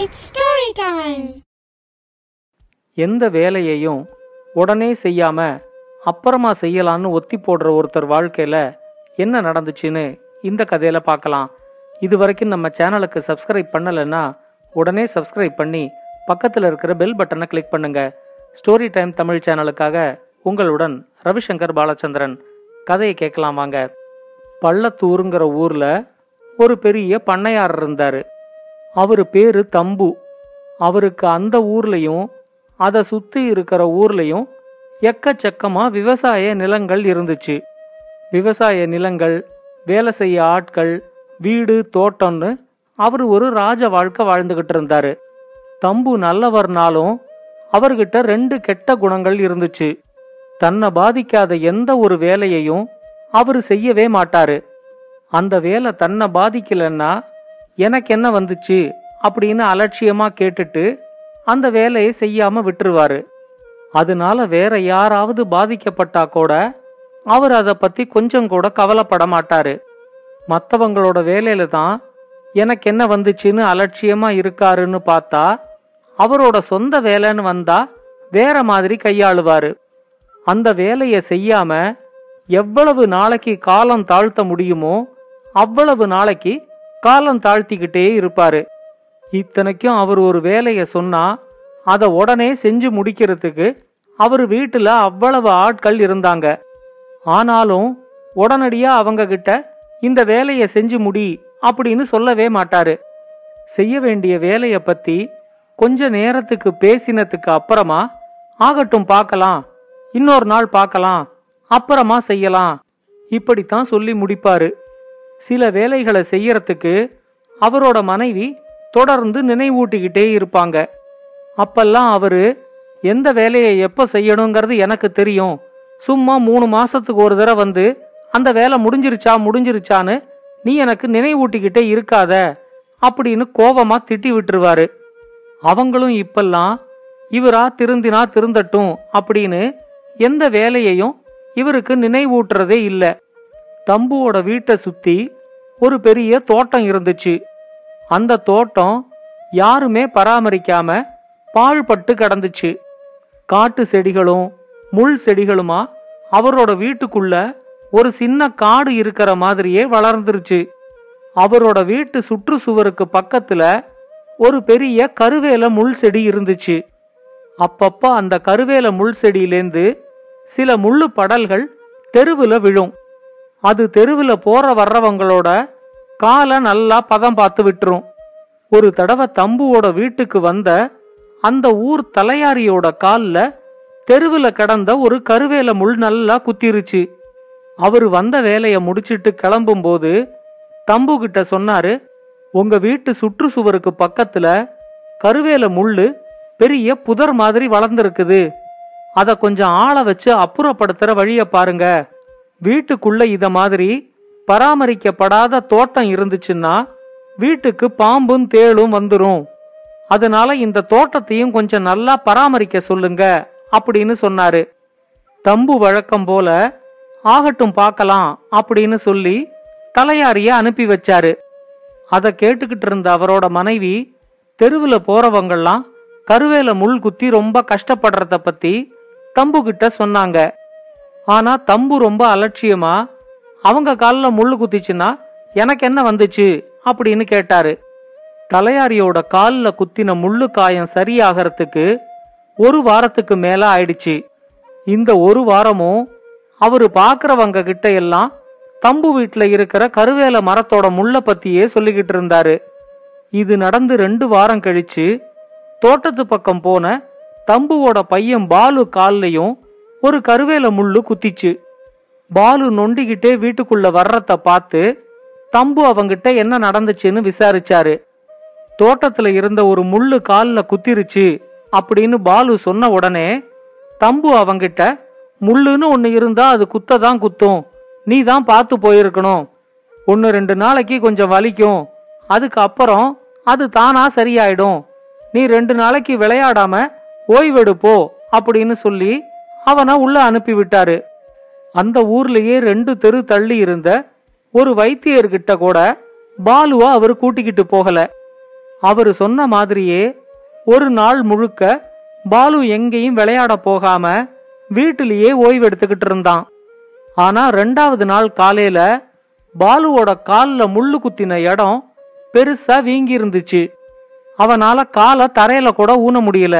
It's story time எந்த வேலையையும் உடனே செய்யாம அப்புறமா செய்யலான்னு ஒத்தி போடுற ஒருத்தர் வாழ்க்கையில என்ன நடந்துச்சுன்னு இந்த கதையில பார்க்கலாம். இது வரைக்கும் நம்ம சேனலுக்கு சப்ஸ்கிரைப் பண்ணலைன்னா உடனே சப்ஸ்கிரைப் பண்ணி பக்கத்தில் இருக்கிற பெல் பட்டனை கிளிக் பண்ணுங்க. ஸ்டோரி டைம் தமிழ் சேனலுக்காக உங்களுடன் ரவிசங்கர் பாலச்சந்திரன். கதையை கேட்கலாம் வாங்க. பள்ளத்தூருங்கிற ஊர்ல ஒரு பெரிய பண்ணையார் இருந்தாரு. அவரு பேரு தம்பு. அவருக்கு அந்த ஊர்லயும் அதை சுத்தி இருக்கிற ஊர்லயும் எக்கச்சக்கமா விவசாய நிலங்கள் இருந்துச்சு. விவசாய நிலங்கள் வேலை செய்ய ஆட்கள் வீடு தோட்டம்னு அவர் ஒரு ராஜ வாழ்க்கை வாழ்ந்துகிட்டு இருந்தாரு. தம்பு நல்லவர்னாலும் அவர்கிட்ட ரெண்டு கெட்ட குணங்கள் இருந்துச்சு. தன்னை பாதிக்காத எந்த ஒரு வேலையையும் அவர் செய்யவே மாட்டாரு. அந்த வேலை தன்னை பாதிக்கலன்னா எனக்கு என்ன வந்துச்சு? அப்படின்னு அலட்சியமா கேட்டுட்டு அந்த வேலையை செய்யாம விட்டுருவாரு. அதனால வேற யாராவது பாதிக்கப்பட்டா கூட அவர் அதை பத்தி கொஞ்சம் கூட கவலைப்பட மாட்டாரு. மற்றவங்களோட வேலையில தான் எனக்கு என்ன வந்துச்சுன்னு அலட்சியமா இருக்காருன்னு பார்த்தா அவரோட சொந்த வேலைன்னு வந்தா வேற மாதிரி கையாளுவாரு. அந்த வேலையை செய்யாம எவ்வளவு நாளைக்கு காலம் தாழ்த்த முடியுமோ அவ்வளவு நாளைக்கு காலம் தாழ்த்திக்கிட்டே இருப்பாரு. இத்தனைக்கும் அவர் ஒரு வேலையை சொன்னா அதை உடனே செஞ்சு முடிக்கிறதுக்கு அவர் வீட்டுல அவ்வளவு ஆட்கள் இருந்தாங்க. ஆனாலும் உடனடியா அவங்க கிட்ட இந்த வேலையை செஞ்சு முடி அப்படின்னு சொல்லவே மாட்டாரு. செய்ய வேண்டிய வேலைய பத்தி கொஞ்ச நேரத்துக்கு பேசினதுக்கு அப்புறமா ஆகட்டும் பார்க்கலாம். இன்னொரு நாள் பார்க்கலாம். அப்புறமா செய்யலாம். இப்படித்தான் சொல்லி முடிப்பாரு. சில வேலைகளை செய்யறதுக்கு அவரோட மனைவி தொடர்ந்து நினைவூட்டிக்கிட்டே இருப்பாங்க. அப்பெல்லாம் அவரு எந்த வேலையை எப்ப செய்யணுங்கிறது எனக்கு தெரியும். சும்மா மூணு மாசத்துக்கு ஒரு தடவை வந்து அந்த வேலை முடிஞ்சிருச்சா முடிஞ்சிருச்சான்னு நீ எனக்கு நினைவூட்டிக்கிட்டே இருக்காத அப்படின்னு கோபமா திட்டி விட்டுருவாரு. அவங்களும் இப்பெல்லாம் இவரா திருந்தினா திருந்தட்டும் அப்படின்னு எந்த வேலையையும் இவருக்கு நினைவூட்டுறதே இல்லை. தம்புவோட வீட்டை சுத்தி ஒரு பெரிய தோட்டம் இருந்துச்சு. அந்த தோட்டம் யாருமே பராமரிக்காம பாழ்பட்டு கிடந்துச்சு. காட்டு செடிகளும் முள் செடிகளுமா அவரோட வீட்டுக்குள்ள ஒரு சின்ன காடு இருக்கிற மாதிரியே வளர்ந்துருச்சு. அவரோட வீட்டு சுற்றுச்சுவருக்கு பக்கத்துல ஒரு பெரிய கருவேல முள் செடி இருந்துச்சு. அப்பப்ப அந்த கருவேல முள் செடியிலேந்து சில முள்ளு படல்கள் தெருவுல விழும். அது தெருவில் போற வர்றவங்களோட காலை நல்லா பதம் பார்த்து விட்டுரும். ஒரு தடவை தம்புவோட வீட்டுக்கு வந்த அந்த ஊர் தலையாரியோட கால்ல தெருவில் கிடந்த ஒரு கருவேல முள் நல்லா குத்திருச்சு. அவரு வந்த வேலைய முடிச்சிட்டு கிளம்பும்போது தம்பு கிட்ட சொன்னாரு உங்க வீட்டு சுற்றுச்சுவருக்கு பக்கத்துல கருவேல முள்ளு பெரிய புதர் மாதிரி வளர்ந்துருக்குது. அதை கொஞ்சம் ஆளை வச்சு அப்புறப்படுத்துற வழிய பாருங்க. வீட்டுக்குள்ள இத மாதிரி பராமரிக்கப்படாத தோட்டம் இருந்துச்சுன்னா வீட்டுக்கு பாம்பும் தேளும் வந்துரும். அதனால இந்த தோட்டத்தையும் கொஞ்சம் நல்லா பராமரிக்க சொல்லுங்க அப்படின்னு சொன்னாரு. தம்பு வழக்கம் போல ஆகட்டும் பார்க்கலாம் அப்படின்னு சொல்லி தலையாரிய அனுப்பி வச்சாரு. அதை கேட்டுக்கிட்டு இருந்த அவரோட மனைவி தெருவில் போறவங்கெல்லாம் கருவேல முள் குத்தி ரொம்ப கஷ்டப்படுறத பத்தி தம்பு கிட்ட சொன்னாங்க. ஆனா தம்பு ரொம்ப அலட்சியமா அவங்க காலில் முள்ளு குத்திச்சுன்னா எனக்கு என்ன வந்துச்சு? அப்படின்னு கேட்டாரு. தலையாரியோட காலில் குத்தின முள்ளு காயம் சரியாகிறதுக்கு ஒரு வாரத்துக்கு மேல ஆயிடுச்சு. இந்த ஒரு வாரமும் அவரு பாக்குறவங்க கிட்ட எல்லாம் தம்பு வீட்டுல இருக்கிற கருவேல மரத்தோட முள்ள பத்தியே சொல்லிக்கிட்டு இருந்தாரு. இது நடந்து ரெண்டு வாரம் கழிச்சு தோட்டத்து பக்கம் போன தம்புவோட பையன் பாலு கால்லையும் ஒரு கருவேல முள்ளு குத்திச்சு. பாலு நொண்டிக்கிட்டே வீட்டுக்குள்ள வர்றத பார்த்து தம்பு அவங்கிட்ட என்ன நடந்துச்சுன்னு விசாரிச்சாரு. தோட்டத்துல இருந்த ஒரு முள்ளு காலில் குத்திருச்சு அப்படின்னு பாலு சொன்ன உடனே தம்பு அவங்கிட்ட முள்ளுன்னு ஒன்று இருந்தா அது குத்ததான் குத்தும். நீ தான் பார்த்து போயிருக்கணும். ஒன்று ரெண்டு நாளைக்கு கொஞ்சம் வலிக்கும். அதுக்கு அப்புறம் அது தானா சரியாயிடும். நீ ரெண்டு நாளைக்கு விளையாடாம ஓய்வெடுப்போ அப்படின்னு சொல்லி அவனை உள்ள அனுப்பிவிட்டாரு. அந்த ஊர்லயே ரெண்டு தெரு தள்ளி இருந்த ஒரு வைத்தியர்கிட்ட கூட பாலுவா அவர் கூட்டிக்கிட்டு போகல. அவரு சொன்ன மாதிரியே ஒரு நாள் முழுக்க பாலு எங்கேயும் விளையாட போகாம வீட்டிலேயே ஓய்வெடுத்துக்கிட்டு இருந்தான். ஆனா ரெண்டாவது நாள் காலையில பாலுவோட காலில் முள்ளு குத்தின இடம் பெருசா வீங்கி இருந்துச்சு அவனால காலை தரையில கூட ஊன முடியல.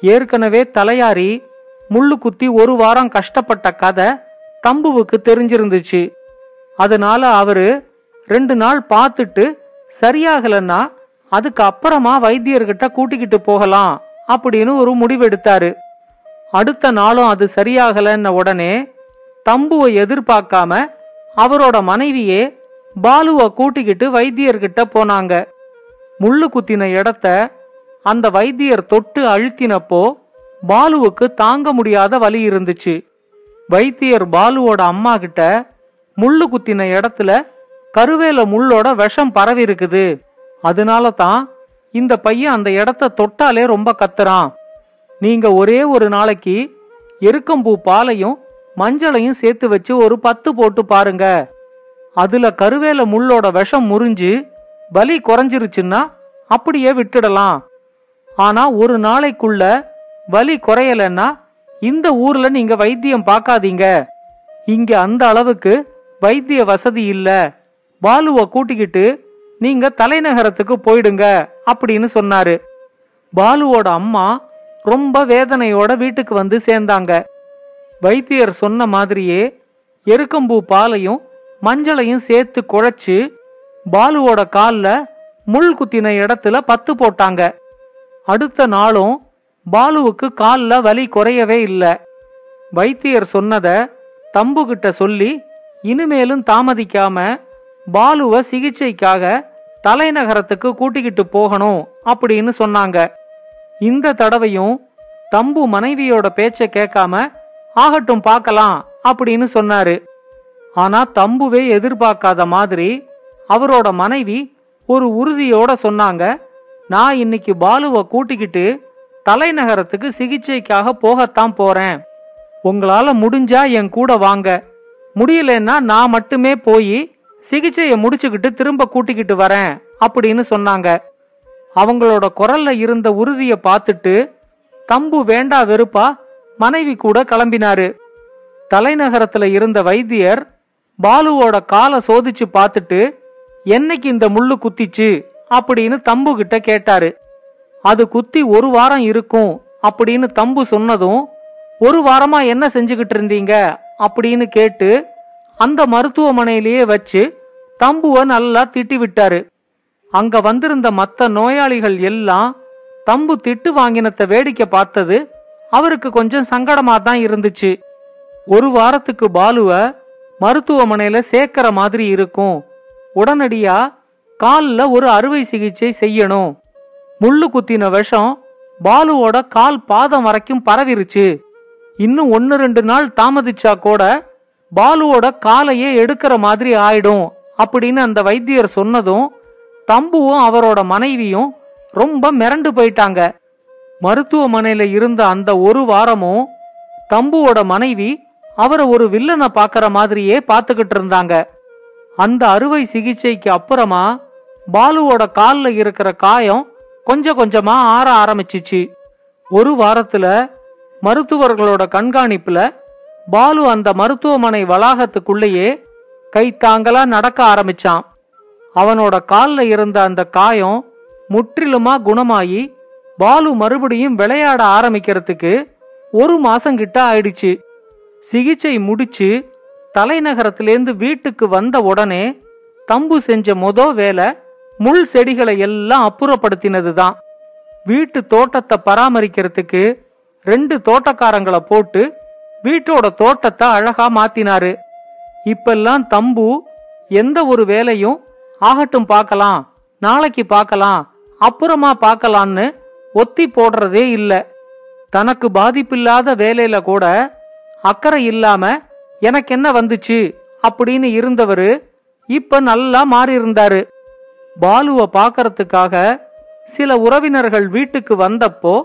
ஏற்கனவே தலையாரி முள்ளு குத்தி ஒரு வாரம் கஷ்டப்பட்ட கதை தம்புவுக்கு தெரிஞ்சிருந்துச்சு. அதனால அவரு ரெண்டு நாள் பார்த்துட்டு சரியாகலன்னா அதுக்கு அப்புறமா வைத்தியர்கிட்ட கூட்டிக்கிட்டு போகலாம் அப்படின்னு ஒரு முடிவெடுத்தாரு. அடுத்த நாளும் அது சரியாகலன்ன உடனே தம்புவை எதிர்பார்க்காம அவரோட மனைவியே பாலுவை கூட்டிக்கிட்டு வைத்தியர்கிட்ட போனாங்க. முள்ளு குத்தின இடத்த அந்த வைத்தியர் தொட்டு அழுத்தினப்போ பாலுவுக்கு தாங்க முடியாத வலி இருந்துச்சு. வைத்தியர் பாலுவோட அம்மா கிட்ட முள்ளு குத்தின இடத்துல கருவேல முள்ளோட விஷம் பரவி இருக்குது அதனால தான் இந்த பையன் அந்த இடத்த தொட்டாலே ரொம்ப கத்துறான். நீங்க ஒரே ஒரு நாளைக்கு எருக்கம்பூ பாலையும் மஞ்சளையும் சேர்த்து வச்சு ஒரு பத்து போட்டு பாருங்க. அதுல கருவேல முள்ளோட விஷம் முறிஞ்சு வலி குறைஞ்சிருச்சுன்னா அப்படியே விட்டுடலாம். ஆனா ஒரு நாளைக்குள்ள வலி குறையலன்னா இந்த ஊர்ல நீங்க வைத்தியம் பார்க்காதீங்க. இங்க அந்த அளவுக்கு வைத்திய வசதி இல்ல. பாலுவை கூட்டிக்கிட்டு நீங்க தலைநகரத்துக்கு போயிடுங்க அப்படின்னு சொன்னாரு. பாலுவோட அம்மா ரொம்ப வேதனையோட வீட்டுக்கு வந்து சேர்ந்தாங்க. வைத்தியர் சொன்ன மாதிரியே எருக்கம்பூ பாலையும் மஞ்சளையும் சேர்த்து குழைச்சு பாலுவோட கால்ல முள் குத்தின இடத்துல பத்து போட்டாங்க. அடுத்த நாளும் பாலுவுக்கு கால்ல வலி குறையவே இல்லை. வைத்தியர் சொன்னத தம்பு கிட்ட சொல்லி இனிமேலும் தாமதிக்காம பாலுவ சிகிச்சைக்காக தலைநகரத்துக்கு கூட்டிக்கிட்டு போகணும் அப்படின்னு சொன்னாங்க. இந்த தடவையும் தம்பு மனைவியோட பேச்ச கேட்காம ஆகட்டும் பார்க்கலாம் அப்படின்னு சொன்னாரு. ஆனா தம்புவே எதிர்பார்க்காத மாதிரி அவரோட மனைவி ஒரு உறுதியோட சொன்னாங்க. நான் இன்னைக்கு பாலுவை கூட்டிக்கிட்டு தலைநகரத்துக்கு சிகிச்சைக்காக போகத்தான் போறேன். உங்களால முடிஞ்சா என் கூட வாங்க. முடியலன்னா நான் மட்டுமே போய் சிகிச்சையை முடிச்சுக்கிட்டு திரும்ப கூட்டிக்கிட்டு வரேன் அப்படின்னு சொன்னாங்க. அவங்களோட குரல்ல இருந்த உறுதிய பார்த்துட்டு தம்பு வேண்டா வெறுப்பா மனைவி கூட கிளம்பினாரு. தலைநகரத்துல இருந்த வைத்தியர் பாலுவோட காலை சோதிச்சு பார்த்துட்டு என்னைக்கு இந்த முள்ளு குத்திச்சு? அப்படின்னு தம்பு கிட்ட கேட்டாரு. அது குத்தி ஒரு வாரம் இருக்கும் அப்படின்னு தம்பு சொன்னதும் ஒரு வாரமா என்ன செஞ்சுக்கிட்டு இருந்தீங்க? அப்படின்னு கேட்டு அந்த மருத்துவமனையிலேயே வச்சு தம்புவ நல்லா திட்டி விட்டாரு. அங்க வந்திருந்த மத்த நோயாளிகள் எல்லாம் தம்பு திட்டு வாங்கினத்த வேடிக்கை பார்த்தது அவருக்கு கொஞ்சம் சங்கடமா தான் இருந்துச்சு. ஒரு வாரத்துக்கு பாலுவ மருத்துவமனையில சேர்க்கிற மாதிரி இருக்கும். உடனடியா காலில் ஒரு அறுவை சிகிச்சை செய்யணும். முள்ளு குத்தின விஷம் பாலுவோட கால் பாதம் வரைக்கும் பரவிருச்சு. இன்னும் ஒன்னு ரெண்டு நாள் தாமதிச்சா கூட பாலுவோட காலையே எடுக்கிற மாதிரி ஆயிடும் அப்படின்னு அந்த வைத்தியர் சொன்னதும் தம்புவும் அவரோட மனைவியும் ரொம்ப மிரண்டு போயிட்டாங்க. மருத்துவமனையில இருந்த அந்த ஒரு வாரமும் தம்புவோட மனைவி அவரை ஒரு வில்லனை பாக்குற மாதிரியே பாத்துக்கிட்டு இருந்தாங்க. அந்த அறுவை சிகிச்சைக்கு அப்புறமா பாலுவோட காலில் இருக்கிற காயம் கொஞ்சம் கொஞ்சமா ஆற ஆரம்பிச்சிச்சு. ஒரு வாரத்துல மருத்துவர்களோட கண்காணிப்புல பாலு அந்த மருத்துவமனை வளாகத்துக்குள்ளேயே கைத்தாங்கலா நடக்க ஆரம்பிச்சான். அவனோட கால்ல இருந்த அந்த காயம் முற்றிலுமா குணமாயி பாலு மறுபடியும் விளையாட ஆரம்பிக்கிறதுக்கு ஒரு மாசம் கிட்ட ஆயிடுச்சு. சிகிச்சை முடிச்சு தலைநகரத்திலேருந்து வீட்டுக்கு வந்த உடனே தம்பு செஞ்ச மொத வேலை முள் செடிகளை எல்லாம் அப்புறப்படுத்தினதுதான். வீட்டு தோட்டத்தை பராமரிக்கிறதுக்கு ரெண்டு தோட்டக்காரங்களை போட்டு வீட்டோட தோட்டத்தை அழகா மாத்தினாரு. இப்பெல்லாம் தம்பு எந்த ஒரு வேலையும் ஆகட்டும் பார்க்கலாம் நாளைக்கு பார்க்கலாம் அப்புறமா பார்க்கலான்னு ஒத்தி போடுறதே இல்ல. தனக்கு பாதிப்பில்லாத வேலையில கூட அக்கறை இல்லாம எனக்கு என்ன வந்துச்சு அப்படின்னு இருந்தவரு இப்ப நல்லா மாறி இருந்தாரு பாலுவை பார்க்கறதுக்காக சில உறவினர்கள் வீட்டுக்கு வந்தப்போ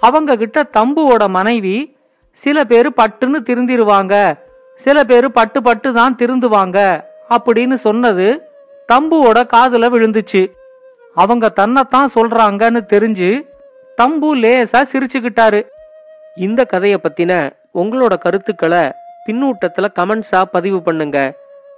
அவங்க கிட்ட தம்புவோட மனைவி சில பேர் பட்டுன்னு திருந்திருவாங்க. சில பேர் பட்டு பட்டு தான் திருந்துவாங்க. அப்படின்னு சொன்னது தம்புவோட காதுல விழுந்துச்சு. அவங்க தன்னைத்தான் சொல்றாங்கன்னு தெரிஞ்சு தம்பு லேசா சிரிச்சுக்கிட்டாரு. இந்த கதையை பத்தின உங்களோட கருத்துக்களை பின்னூட்டத்துல கமெண்ட்ஸா பதிவு பண்ணுங்க.